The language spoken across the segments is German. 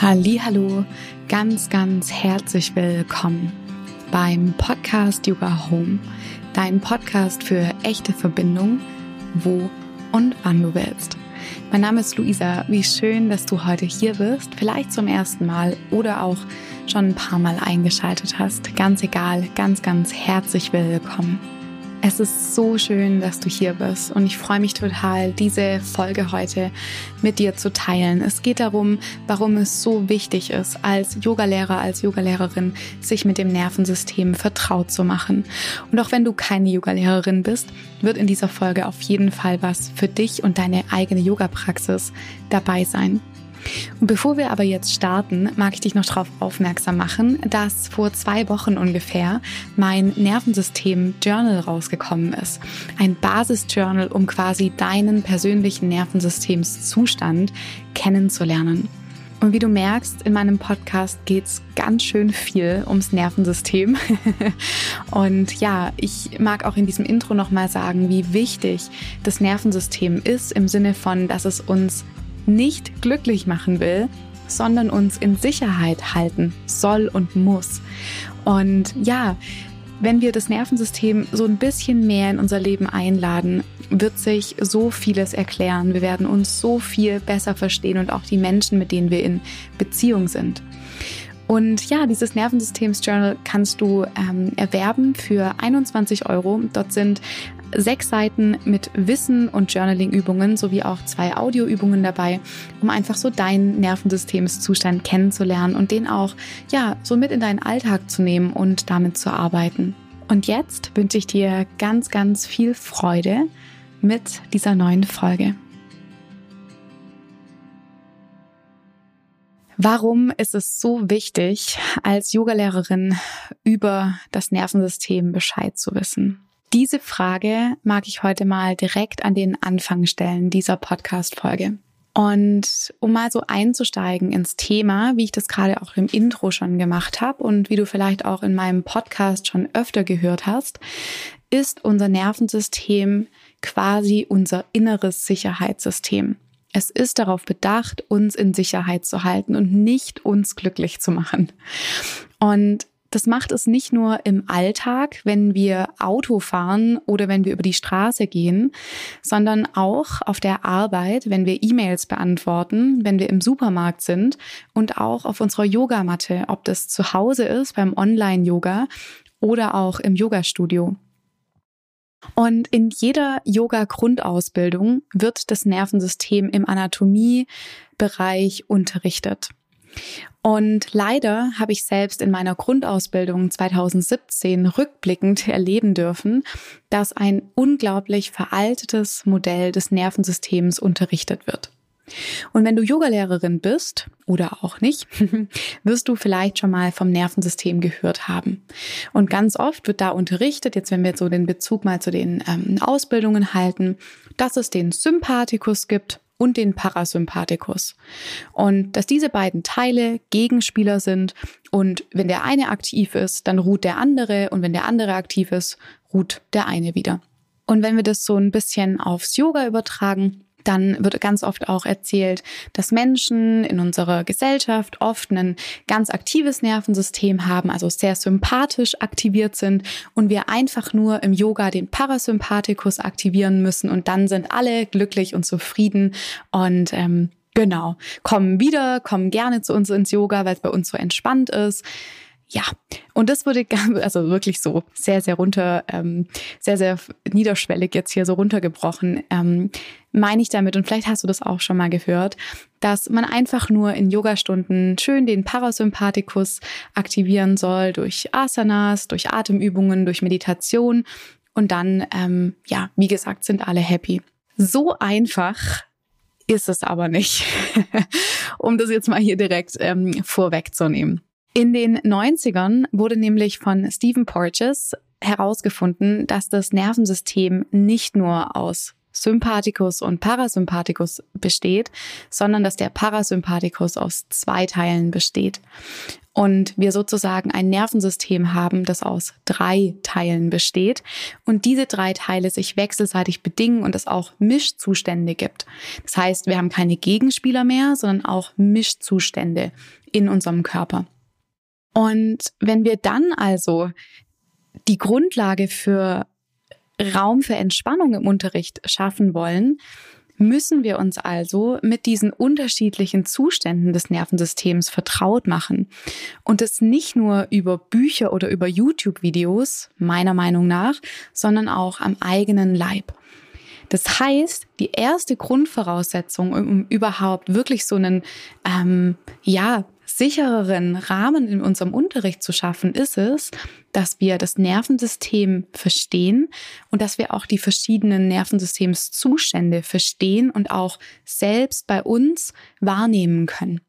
Hallo, ganz ganz herzlich willkommen beim Podcast Yoga Home, dein Podcast für echte Verbindung, wo und wann du willst. Mein Name ist Luisa. Wie schön, dass du heute hier bist, vielleicht zum ersten Mal oder auch schon ein paar Mal eingeschaltet hast. Ganz egal, ganz ganz herzlich willkommen. Es ist so schön, dass du hier bist und ich freue mich total, diese Folge heute mit dir zu teilen. Es geht darum, warum es so wichtig ist, als Yogalehrer, als Yogalehrerin sich mit dem Nervensystem vertraut zu machen. Und auch wenn du keine Yogalehrerin bist, wird in dieser Folge auf jeden Fall was für dich und deine eigene Yoga-Praxis dabei sein. Bevor wir aber jetzt starten, mag ich dich noch darauf aufmerksam machen, dass vor zwei Wochen ungefähr mein Nervensystem-Journal rausgekommen ist. Ein Basis-Journal, um quasi deinen persönlichen Nervensystemszustand kennenzulernen. Und wie du merkst, in meinem Podcast geht es ganz schön viel ums Nervensystem. und ja, ich mag auch in diesem Intro nochmal sagen, wie wichtig das Nervensystem ist, im Sinne von, dass es uns nicht glücklich machen will, sondern uns in Sicherheit halten soll und muss. Und ja, wenn wir das Nervensystem so ein bisschen mehr in unser Leben einladen, wird sich so vieles erklären. Wir werden uns so viel besser verstehen und auch die Menschen, mit denen wir in Beziehung sind. Und ja, dieses Nervensystems-Journal kannst du ähm, erwerben für 21 Euro. Dort sind sechs Seiten mit Wissen und Journaling-Übungen sowie auch zwei Audioübungen dabei, um einfach so deinen Nervensystemszustand kennenzulernen und den auch, ja, so mit in deinen Alltag zu nehmen und damit zu arbeiten. Und jetzt wünsche ich dir ganz, ganz viel Freude mit dieser neuen Folge. Warum ist es so wichtig, als Yogalehrerin über das Nervensystem Bescheid zu wissen? Diese Frage mag ich heute mal direkt an den Anfang stellen dieser Podcast-Folge. Und um mal so einzusteigen ins Thema, wie ich das gerade auch im Intro schon gemacht habe und wie du vielleicht auch in meinem Podcast schon öfter gehört hast, ist unser Nervensystem quasi unser inneres Sicherheitssystem. Es ist darauf bedacht, uns in Sicherheit zu halten und nicht uns glücklich zu machen. Und das macht es nicht nur im Alltag, wenn wir Auto fahren oder wenn wir über die Straße gehen, sondern auch auf der Arbeit, wenn wir E-Mails beantworten, wenn wir im Supermarkt sind und auch auf unserer Yogamatte, ob das zu Hause ist beim Online-Yoga oder auch im Yogastudio. Und in jeder Yoga-Grundausbildung wird das Nervensystem im Anatomiebereich unterrichtet. Und leider habe ich selbst in meiner Grundausbildung 2017 rückblickend erleben dürfen, dass ein unglaublich veraltetes Modell des Nervensystems unterrichtet wird. Und wenn du Yogalehrerin bist oder auch nicht, wirst du vielleicht schon mal vom Nervensystem gehört haben. Und ganz oft wird da unterrichtet, jetzt wenn wir jetzt so den Bezug mal zu den ähm, Ausbildungen halten, dass es den Sympathikus gibt und den Parasympathikus. Und dass diese beiden Teile Gegenspieler sind und wenn der eine aktiv ist, dann ruht der andere und wenn der andere aktiv ist, ruht der eine wieder. Und wenn wir das so ein bisschen aufs Yoga übertragen, dann wird ganz oft auch erzählt, dass Menschen in unserer Gesellschaft oft ein ganz aktives Nervensystem haben, also sehr sympathisch aktiviert sind und wir einfach nur im Yoga den Parasympathikus aktivieren müssen und dann sind alle glücklich und zufrieden und ähm, genau, kommen wieder, kommen gerne zu uns ins Yoga, weil es bei uns so entspannt ist. Ja, und das wurde also wirklich so sehr, sehr runter, ähm, sehr, sehr niederschwellig jetzt hier so runtergebrochen. Ähm, meine ich damit, und vielleicht hast du das auch schon mal gehört, dass man einfach nur in Yogastunden schön den Parasympathikus aktivieren soll durch Asanas, durch Atemübungen, durch Meditation. Und dann, ähm, ja, wie gesagt, sind alle happy. So einfach ist es aber nicht, um das jetzt mal hier direkt ähm, vorwegzunehmen. In den 90ern wurde nämlich von Stephen Porges herausgefunden, dass das Nervensystem nicht nur aus Sympathikus und Parasympathikus besteht, sondern dass der Parasympathikus aus zwei Teilen besteht. und wir sozusagen ein Nervensystem haben, das aus drei Teilen besteht und diese drei Teile sich wechselseitig bedingen und es auch Mischzustände gibt. Das heißt, wir haben keine Gegenspieler mehr, sondern auch Mischzustände in unserem Körper. Und wenn wir dann also die Grundlage für Raum für Entspannung im Unterricht schaffen wollen, müssen wir uns also mit diesen unterschiedlichen Zuständen des Nervensystems vertraut machen und es nicht nur über Bücher oder über YouTube-Videos, meiner Meinung nach, sondern auch am eigenen Leib. Das heißt, die erste Grundvoraussetzung, um überhaupt wirklich so einen, ähm, ja, sichereren Rahmen in unserem Unterricht zu schaffen, ist es, dass wir das Nervensystem verstehen und dass wir auch die verschiedenen Nervensystemszustände verstehen und auch selbst bei uns wahrnehmen können.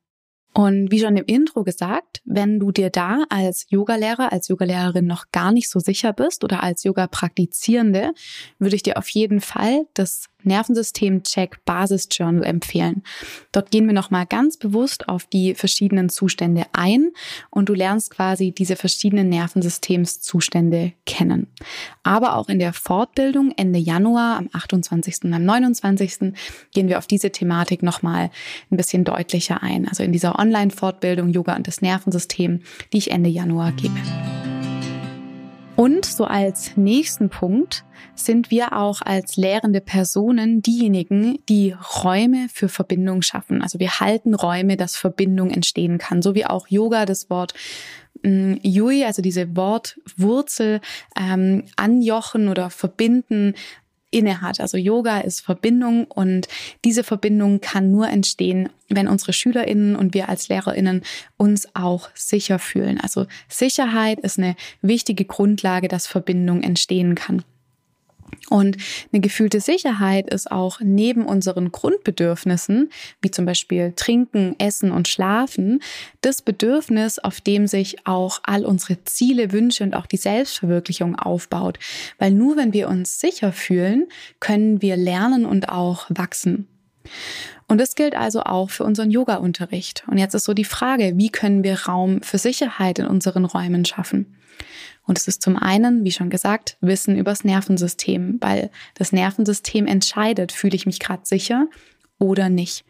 Und wie schon im Intro gesagt, wenn du dir da als Yogalehrer, als Yogalehrerin noch gar nicht so sicher bist oder als Yoga-Praktizierende, würde ich dir auf jeden Fall das Nervensystem-Check Basis Journal empfehlen. Dort gehen wir nochmal ganz bewusst auf die verschiedenen Zustände ein und du lernst quasi diese verschiedenen Nervensystemszustände kennen. Aber auch in der Fortbildung Ende Januar am 28. und am 29. gehen wir auf diese Thematik nochmal ein bisschen deutlicher ein. Also in dieser Online-Fortbildung Yoga und das Nervensystem, die ich Ende Januar gebe. Und so als nächsten Punkt sind wir auch als lehrende Personen diejenigen, die Räume für Verbindung schaffen. Also wir halten Räume, dass Verbindung entstehen kann, so wie auch Yoga das Wort mm, Yui, also diese Wortwurzel ähm, anjochen oder verbinden, innehat. Also Yoga ist Verbindung und diese Verbindung kann nur entstehen, wenn unsere Schülerinnen und wir als Lehrerinnen uns auch sicher fühlen. Also Sicherheit ist eine wichtige Grundlage, dass Verbindung entstehen kann. Und eine gefühlte Sicherheit ist auch neben unseren Grundbedürfnissen, wie zum Beispiel Trinken, Essen und Schlafen, das Bedürfnis, auf dem sich auch all unsere Ziele, Wünsche und auch die Selbstverwirklichung aufbaut. Weil nur wenn wir uns sicher fühlen, können wir lernen und auch wachsen. Und das gilt also auch für unseren Yoga-Unterricht. Und jetzt ist so die Frage, wie können wir Raum für Sicherheit in unseren Räumen schaffen? Und es ist zum einen, wie schon gesagt, Wissen übers Nervensystem, weil das Nervensystem entscheidet, fühle ich mich gerade sicher oder nicht.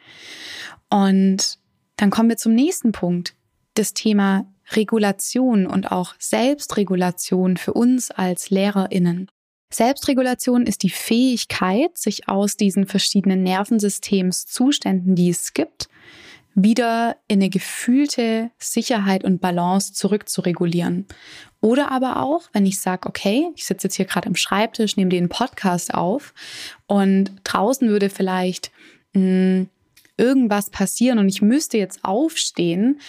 Und dann kommen wir zum nächsten Punkt, das Thema Regulation und auch Selbstregulation für uns als Lehrerinnen. Selbstregulation ist die Fähigkeit, sich aus diesen verschiedenen Nervensystemszuständen, die es gibt, wieder in eine gefühlte Sicherheit und Balance zurückzuregulieren. Oder aber auch, wenn ich sage, okay, ich sitze jetzt hier gerade am Schreibtisch, nehme den Podcast auf und draußen würde vielleicht mh, hm, irgendwas passieren und ich müsste jetzt aufstehen,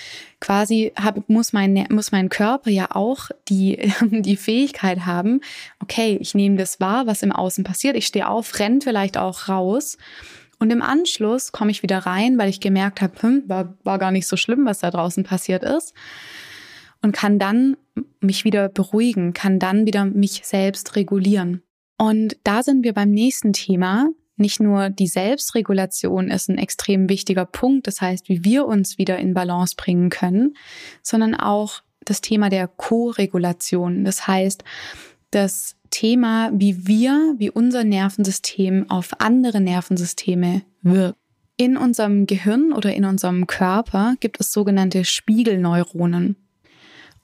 quasi hab, muss, mein, muss mein Körper ja auch die, die Fähigkeit haben, okay, ich nehme das wahr, was im Außen passiert, ich stehe auf, rennt vielleicht auch raus und im Anschluss komme ich wieder rein, weil ich gemerkt habe, hm, war, war gar nicht so schlimm, was da draußen passiert ist. Und kann dann mich wieder beruhigen, kann dann wieder mich selbst regulieren. Und da sind wir beim nächsten Thema. Nicht nur die Selbstregulation ist ein extrem wichtiger Punkt, das heißt, wie wir uns wieder in Balance bringen können, sondern auch das Thema der Co-Regulation. Das heißt, das Thema, wie wir, wie unser Nervensystem auf andere Nervensysteme wirkt. In unserem Gehirn oder in unserem Körper gibt es sogenannte Spiegelneuronen.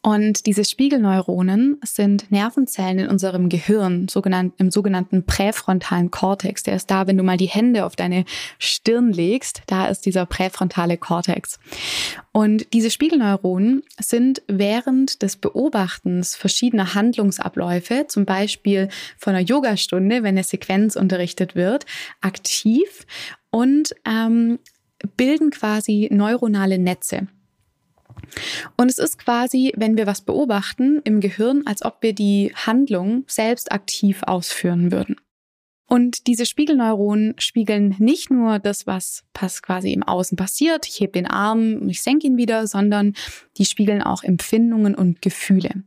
Und diese Spiegelneuronen sind Nervenzellen in unserem Gehirn, sogenannt, im sogenannten präfrontalen Kortex. Der ist da, wenn du mal die Hände auf deine Stirn legst, da ist dieser präfrontale Kortex. Und diese Spiegelneuronen sind während des Beobachtens verschiedener Handlungsabläufe, zum Beispiel von einer Yogastunde, wenn eine Sequenz unterrichtet wird, aktiv und ähm, bilden quasi neuronale Netze. Und es ist quasi, wenn wir was beobachten im Gehirn, als ob wir die Handlung selbst aktiv ausführen würden. Und diese Spiegelneuronen spiegeln nicht nur das, was quasi im Außen passiert, ich hebe den Arm, ich senke ihn wieder, sondern die spiegeln auch Empfindungen und Gefühle.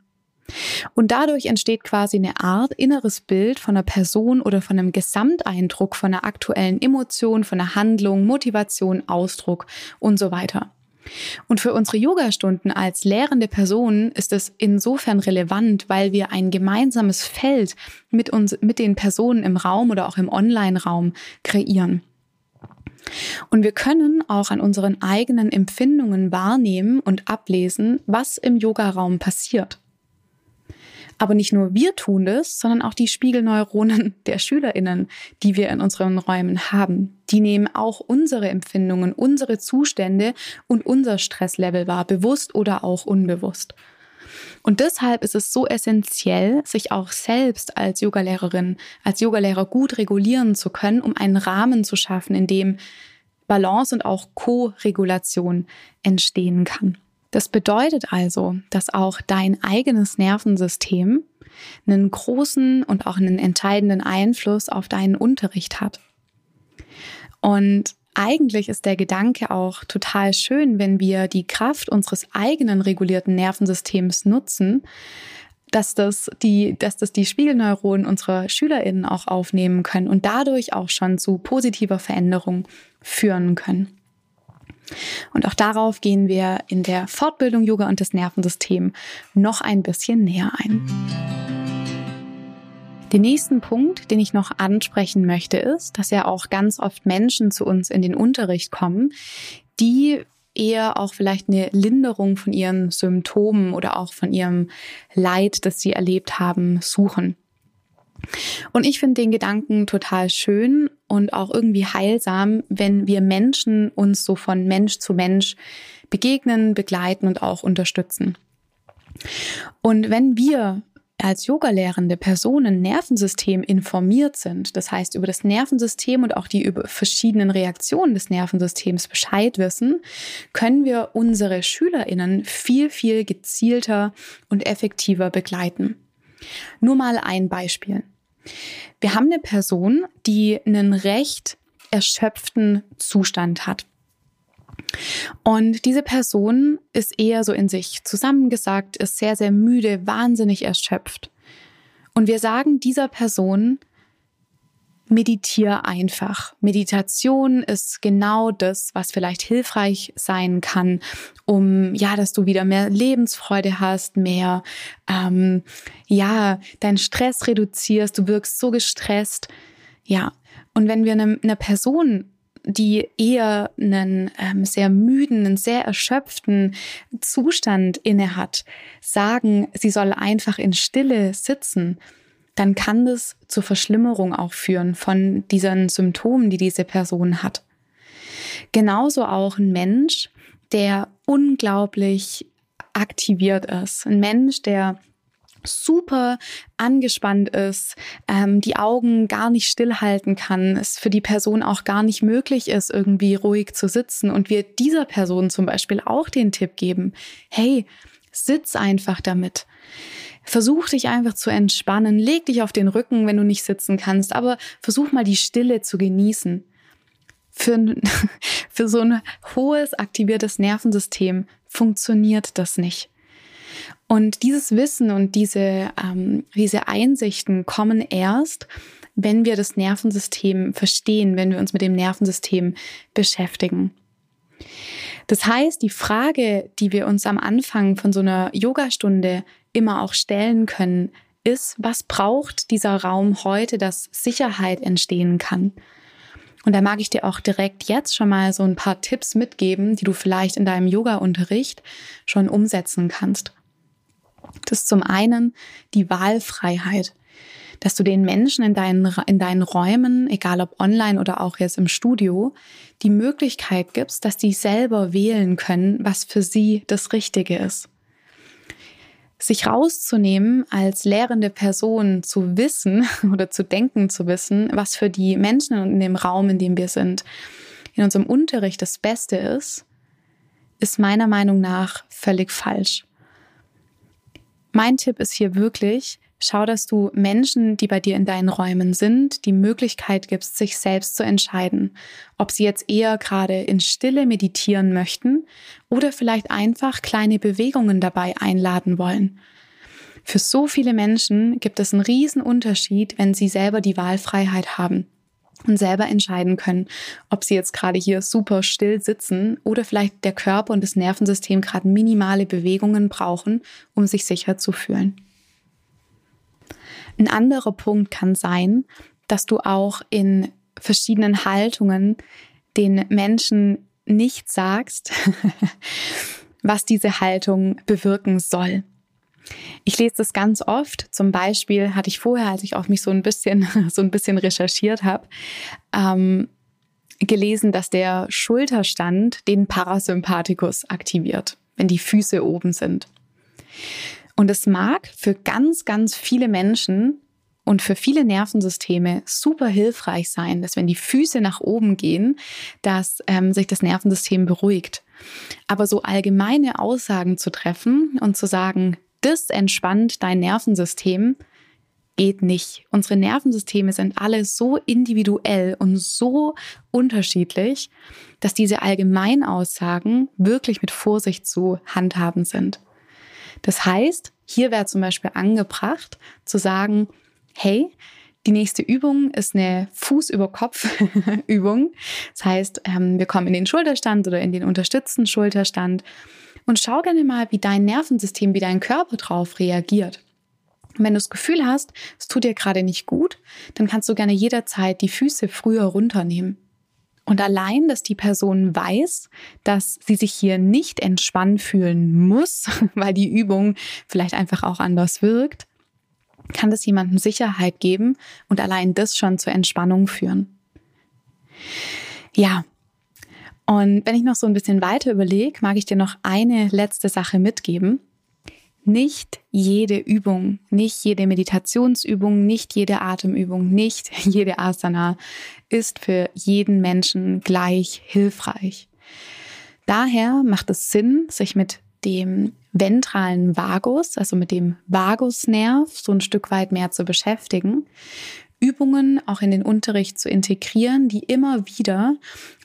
Und dadurch entsteht quasi eine Art inneres Bild von einer Person oder von einem Gesamteindruck von einer aktuellen Emotion, von einer Handlung, Motivation, Ausdruck und so weiter. Und für unsere Yogastunden als lehrende Person ist es insofern relevant, weil wir ein gemeinsames Feld mit uns, mit den Personen im Raum oder auch im Online-Raum kreieren. Und wir können auch an unseren eigenen Empfindungen wahrnehmen und ablesen, was im Yogaraum passiert. Aber nicht nur wir tun das, sondern auch die Spiegelneuronen der Schülerinnen, die wir in unseren Räumen haben. Die nehmen auch unsere Empfindungen, unsere Zustände und unser Stresslevel wahr, bewusst oder auch unbewusst. Und deshalb ist es so essentiell, sich auch selbst als Yogalehrerin, als Yogalehrer gut regulieren zu können, um einen Rahmen zu schaffen, in dem Balance und auch Co-Regulation entstehen kann. Das bedeutet also, dass auch dein eigenes Nervensystem einen großen und auch einen entscheidenden Einfluss auf deinen Unterricht hat. Und eigentlich ist der Gedanke auch total schön, wenn wir die Kraft unseres eigenen regulierten Nervensystems nutzen, dass das die, dass das die Spiegelneuronen unserer SchülerInnen auch aufnehmen können und dadurch auch schon zu positiver Veränderung führen können. Und auch darauf gehen wir in der Fortbildung Yoga und das Nervensystem noch ein bisschen näher ein. Den nächsten Punkt, den ich noch ansprechen möchte, ist, dass ja auch ganz oft Menschen zu uns in den Unterricht kommen, die eher auch vielleicht eine Linderung von ihren Symptomen oder auch von ihrem Leid, das sie erlebt haben, suchen. Und ich finde den Gedanken total schön und auch irgendwie heilsam, wenn wir Menschen uns so von Mensch zu Mensch begegnen, begleiten und auch unterstützen. Und wenn wir als Yogalehrende Personen Nervensystem informiert sind, das heißt über das Nervensystem und auch die über verschiedenen Reaktionen des Nervensystems Bescheid wissen, können wir unsere Schülerinnen viel, viel gezielter und effektiver begleiten. Nur mal ein Beispiel. Wir haben eine Person, die einen recht erschöpften Zustand hat. Und diese Person ist eher so in sich zusammengesagt, ist sehr, sehr müde, wahnsinnig erschöpft. Und wir sagen dieser Person, meditiere einfach. Meditation ist genau das, was vielleicht hilfreich sein kann, um ja, dass du wieder mehr Lebensfreude hast, mehr ähm, ja, deinen Stress reduzierst, du wirkst so gestresst. Ja, und wenn wir einer eine Person die eher einen ähm, sehr müden, einen sehr erschöpften Zustand inne hat, sagen, sie soll einfach in Stille sitzen, dann kann das zur Verschlimmerung auch führen von diesen Symptomen, die diese Person hat. Genauso auch ein Mensch, der unglaublich aktiviert ist. Ein Mensch, der super angespannt ist, ähm, die Augen gar nicht stillhalten kann, es für die Person auch gar nicht möglich ist, irgendwie ruhig zu sitzen und wir dieser Person zum Beispiel auch den Tipp geben, hey, sitz einfach damit. Versuch dich einfach zu entspannen, leg dich auf den Rücken, wenn du nicht sitzen kannst, aber versuch mal die Stille zu genießen. Für, für so ein hohes aktiviertes Nervensystem funktioniert das nicht. Und dieses Wissen und diese, ähm, diese Einsichten kommen erst, wenn wir das Nervensystem verstehen, wenn wir uns mit dem Nervensystem beschäftigen. Das heißt, die Frage, die wir uns am Anfang von so einer Yogastunde immer auch stellen können, ist, was braucht dieser Raum heute, dass Sicherheit entstehen kann? Und da mag ich dir auch direkt jetzt schon mal so ein paar Tipps mitgeben, die du vielleicht in deinem Yoga-Unterricht schon umsetzen kannst. Das ist zum einen die Wahlfreiheit, dass du den Menschen in deinen, in deinen Räumen, egal ob online oder auch jetzt im Studio, die Möglichkeit gibst, dass die selber wählen können, was für sie das Richtige ist sich rauszunehmen, als lehrende Person zu wissen oder zu denken zu wissen, was für die Menschen in dem Raum, in dem wir sind, in unserem Unterricht das Beste ist, ist meiner Meinung nach völlig falsch. Mein Tipp ist hier wirklich, Schau, dass du Menschen, die bei dir in deinen Räumen sind, die Möglichkeit gibst, sich selbst zu entscheiden, ob sie jetzt eher gerade in Stille meditieren möchten oder vielleicht einfach kleine Bewegungen dabei einladen wollen. Für so viele Menschen gibt es einen riesen Unterschied, wenn sie selber die Wahlfreiheit haben. und selber entscheiden können, ob sie jetzt gerade hier super still sitzen oder vielleicht der Körper und das Nervensystem gerade minimale Bewegungen brauchen, um sich sicher zu fühlen. Ein anderer Punkt kann sein, dass du auch in verschiedenen Haltungen den Menschen nicht sagst, was diese Haltung bewirken soll. Ich lese das ganz oft. Zum Beispiel hatte ich vorher, als ich auch mich so ein bisschen, so ein bisschen recherchiert habe, ähm, gelesen, dass der Schulterstand den Parasympathikus aktiviert, wenn die Füße oben sind. Und es mag für ganz, ganz viele Menschen und für viele Nervensysteme super hilfreich sein, dass wenn die Füße nach oben gehen, dass ähm, sich das Nervensystem beruhigt. Aber so allgemeine Aussagen zu treffen und zu sagen, das entspannt dein Nervensystem, geht nicht. Unsere Nervensysteme sind alle so individuell und so unterschiedlich, dass diese Allgemeinaussagen wirklich mit Vorsicht zu handhaben sind. Das heißt, hier wäre zum Beispiel angebracht zu sagen, hey, die nächste Übung ist eine Fuß über Kopf Übung. Das heißt, ähm, wir kommen in den Schulterstand oder in den unterstützten Schulterstand und schau gerne mal, wie dein Nervensystem, wie dein Körper drauf reagiert. Und wenn du das Gefühl hast, es tut dir gerade nicht gut, dann kannst du gerne jederzeit die Füße früher runternehmen. Und allein, dass die Person weiß, dass sie sich hier nicht entspannt fühlen muss, weil die Übung vielleicht einfach auch anders wirkt, kann das jemandem Sicherheit geben und allein das schon zur Entspannung führen. Ja, und wenn ich noch so ein bisschen weiter überlege, mag ich dir noch eine letzte Sache mitgeben. Nicht jede Übung, nicht jede Meditationsübung, nicht jede Atemübung, nicht jede Asana ist für jeden Menschen gleich hilfreich. Daher macht es Sinn, sich mit dem ventralen Vagus, also mit dem Vagusnerv, so ein Stück weit mehr zu beschäftigen. Übungen auch in den Unterricht zu integrieren, die immer wieder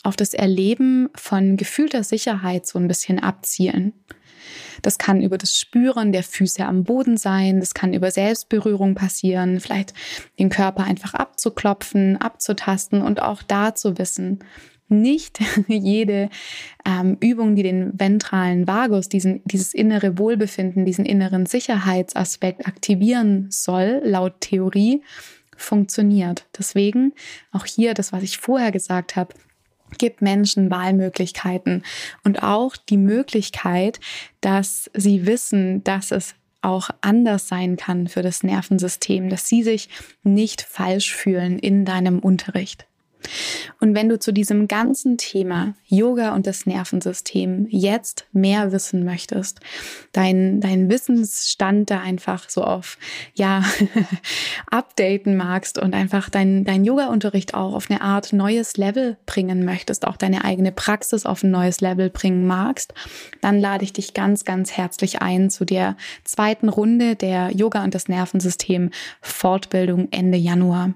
auf das Erleben von gefühlter Sicherheit so ein bisschen abzielen. Das kann über das Spüren der Füße am Boden sein, das kann über Selbstberührung passieren, vielleicht den Körper einfach abzuklopfen, abzutasten und auch da zu wissen, nicht jede ähm, Übung, die den ventralen Vagus, diesen, dieses innere Wohlbefinden, diesen inneren Sicherheitsaspekt aktivieren soll, laut Theorie, funktioniert. Deswegen auch hier das, was ich vorher gesagt habe, gibt Menschen Wahlmöglichkeiten und auch die Möglichkeit, dass sie wissen, dass es auch anders sein kann für das Nervensystem, dass sie sich nicht falsch fühlen in deinem Unterricht. Und wenn du zu diesem ganzen Thema Yoga und das Nervensystem jetzt mehr wissen möchtest, dein, dein Wissensstand da einfach so auf, ja, updaten magst und einfach dein, dein Yoga-Unterricht auch auf eine Art neues Level bringen möchtest, auch deine eigene Praxis auf ein neues Level bringen magst, dann lade ich dich ganz, ganz herzlich ein zu der zweiten Runde der Yoga und das Nervensystem Fortbildung Ende Januar.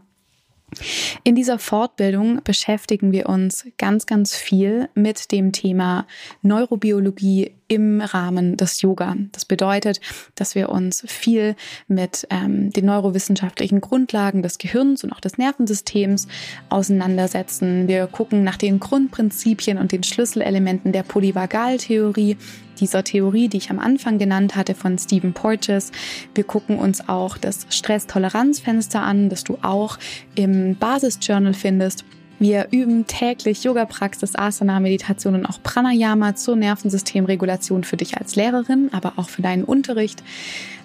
In dieser Fortbildung beschäftigen wir uns ganz, ganz viel mit dem Thema Neurobiologie im Rahmen des Yoga. Das bedeutet, dass wir uns viel mit ähm, den neurowissenschaftlichen Grundlagen des Gehirns und auch des Nervensystems auseinandersetzen. Wir gucken nach den Grundprinzipien und den Schlüsselelementen der Polyvagaltheorie, dieser Theorie, die ich am Anfang genannt hatte von Stephen Porges. Wir gucken uns auch das Stresstoleranzfenster an, das du auch im Basisjournal findest. Wir üben täglich Yoga-Praxis, Asana, Meditation und auch Pranayama zur Nervensystemregulation für dich als Lehrerin, aber auch für deinen Unterricht.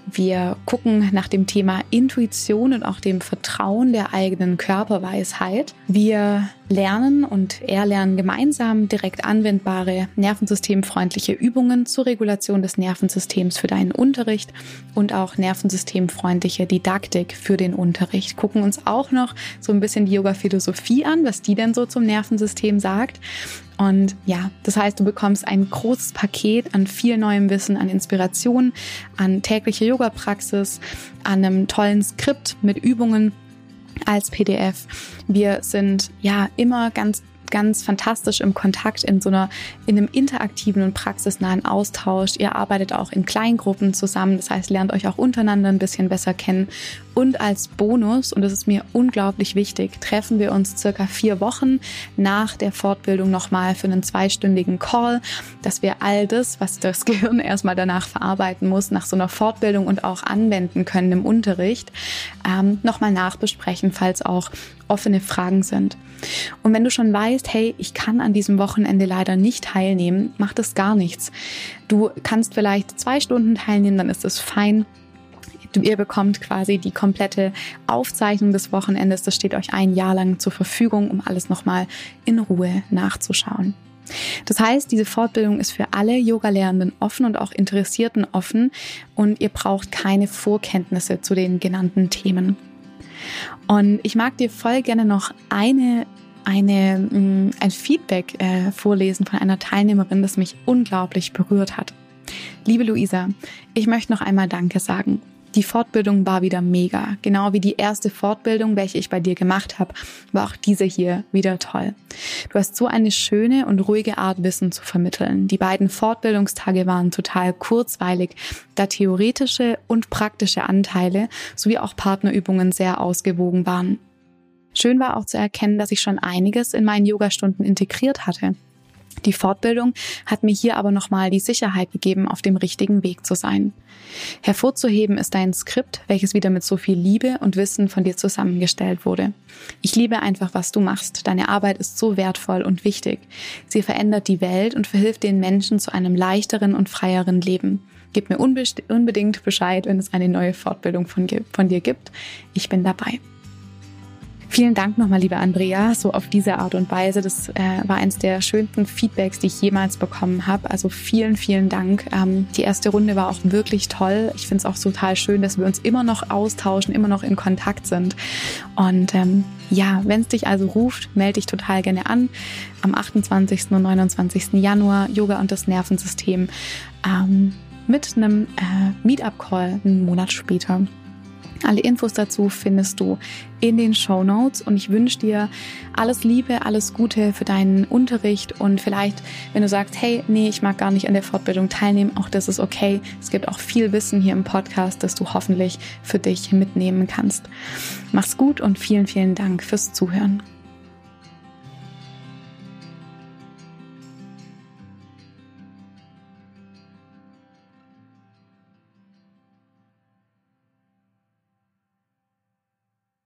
Wir gucken nach dem Thema Intuition und auch dem Vertrauen der eigenen Körperweisheit. Wir lernen und erlernen gemeinsam direkt anwendbare nervensystemfreundliche Übungen zur Regulation des Nervensystems für deinen Unterricht und auch nervensystemfreundliche Didaktik für den Unterricht. Gucken uns auch noch so ein bisschen die Yoga-Philosophie an, was die denn so zum Nervensystem sagt und ja, das heißt, du bekommst ein großes Paket an viel neuem Wissen, an Inspiration, an tägliche Yoga-Praxis, an einem tollen Skript mit Übungen als PDF. Wir sind ja immer ganz ganz fantastisch im Kontakt in so einer, in einem interaktiven und praxisnahen Austausch. Ihr arbeitet auch in Kleingruppen zusammen. Das heißt, lernt euch auch untereinander ein bisschen besser kennen. Und als Bonus, und das ist mir unglaublich wichtig, treffen wir uns circa vier Wochen nach der Fortbildung nochmal für einen zweistündigen Call, dass wir all das, was das Gehirn erstmal danach verarbeiten muss, nach so einer Fortbildung und auch anwenden können im Unterricht, ähm, nochmal nachbesprechen, falls auch offene Fragen sind. Und wenn du schon weißt, hey, ich kann an diesem Wochenende leider nicht teilnehmen, macht es gar nichts. Du kannst vielleicht zwei Stunden teilnehmen, dann ist es fein. Ihr bekommt quasi die komplette Aufzeichnung des Wochenendes. Das steht euch ein Jahr lang zur Verfügung, um alles nochmal in Ruhe nachzuschauen. Das heißt, diese Fortbildung ist für alle Yoga-Lehrenden offen und auch Interessierten offen und ihr braucht keine Vorkenntnisse zu den genannten Themen. Und ich mag dir voll gerne noch eine eine, mm, ein Feedback äh, vorlesen von einer Teilnehmerin, das mich unglaublich berührt hat. Liebe Luisa, ich möchte noch einmal Danke sagen. Die Fortbildung war wieder mega. Genau wie die erste Fortbildung, welche ich bei dir gemacht habe, war auch diese hier wieder toll. Du hast so eine schöne und ruhige Art, Wissen zu vermitteln. Die beiden Fortbildungstage waren total kurzweilig, da theoretische und praktische Anteile sowie auch Partnerübungen sehr ausgewogen waren. Schön war auch zu erkennen, dass ich schon einiges in meinen Yogastunden integriert hatte. Die Fortbildung hat mir hier aber nochmal die Sicherheit gegeben, auf dem richtigen Weg zu sein. Hervorzuheben ist dein Skript, welches wieder mit so viel Liebe und Wissen von dir zusammengestellt wurde. Ich liebe einfach, was du machst. Deine Arbeit ist so wertvoll und wichtig. Sie verändert die Welt und verhilft den Menschen zu einem leichteren und freieren Leben. Gib mir unbedingt Bescheid, wenn es eine neue Fortbildung von, von dir gibt. Ich bin dabei. Vielen Dank nochmal, liebe Andrea, so auf diese Art und Weise. Das äh, war eines der schönsten Feedbacks, die ich jemals bekommen habe. Also vielen, vielen Dank. Ähm, die erste Runde war auch wirklich toll. Ich finde es auch total schön, dass wir uns immer noch austauschen, immer noch in Kontakt sind. Und ähm, ja, wenn es dich also ruft, melde dich total gerne an. Am 28. und 29. Januar Yoga und das Nervensystem ähm, mit einem äh, Meetup-Call einen Monat später. Alle Infos dazu findest du in den Show Notes und ich wünsche dir alles Liebe, alles Gute für deinen Unterricht und vielleicht, wenn du sagst, hey, nee, ich mag gar nicht an der Fortbildung teilnehmen, auch das ist okay. Es gibt auch viel Wissen hier im Podcast, das du hoffentlich für dich mitnehmen kannst. Mach's gut und vielen, vielen Dank fürs Zuhören.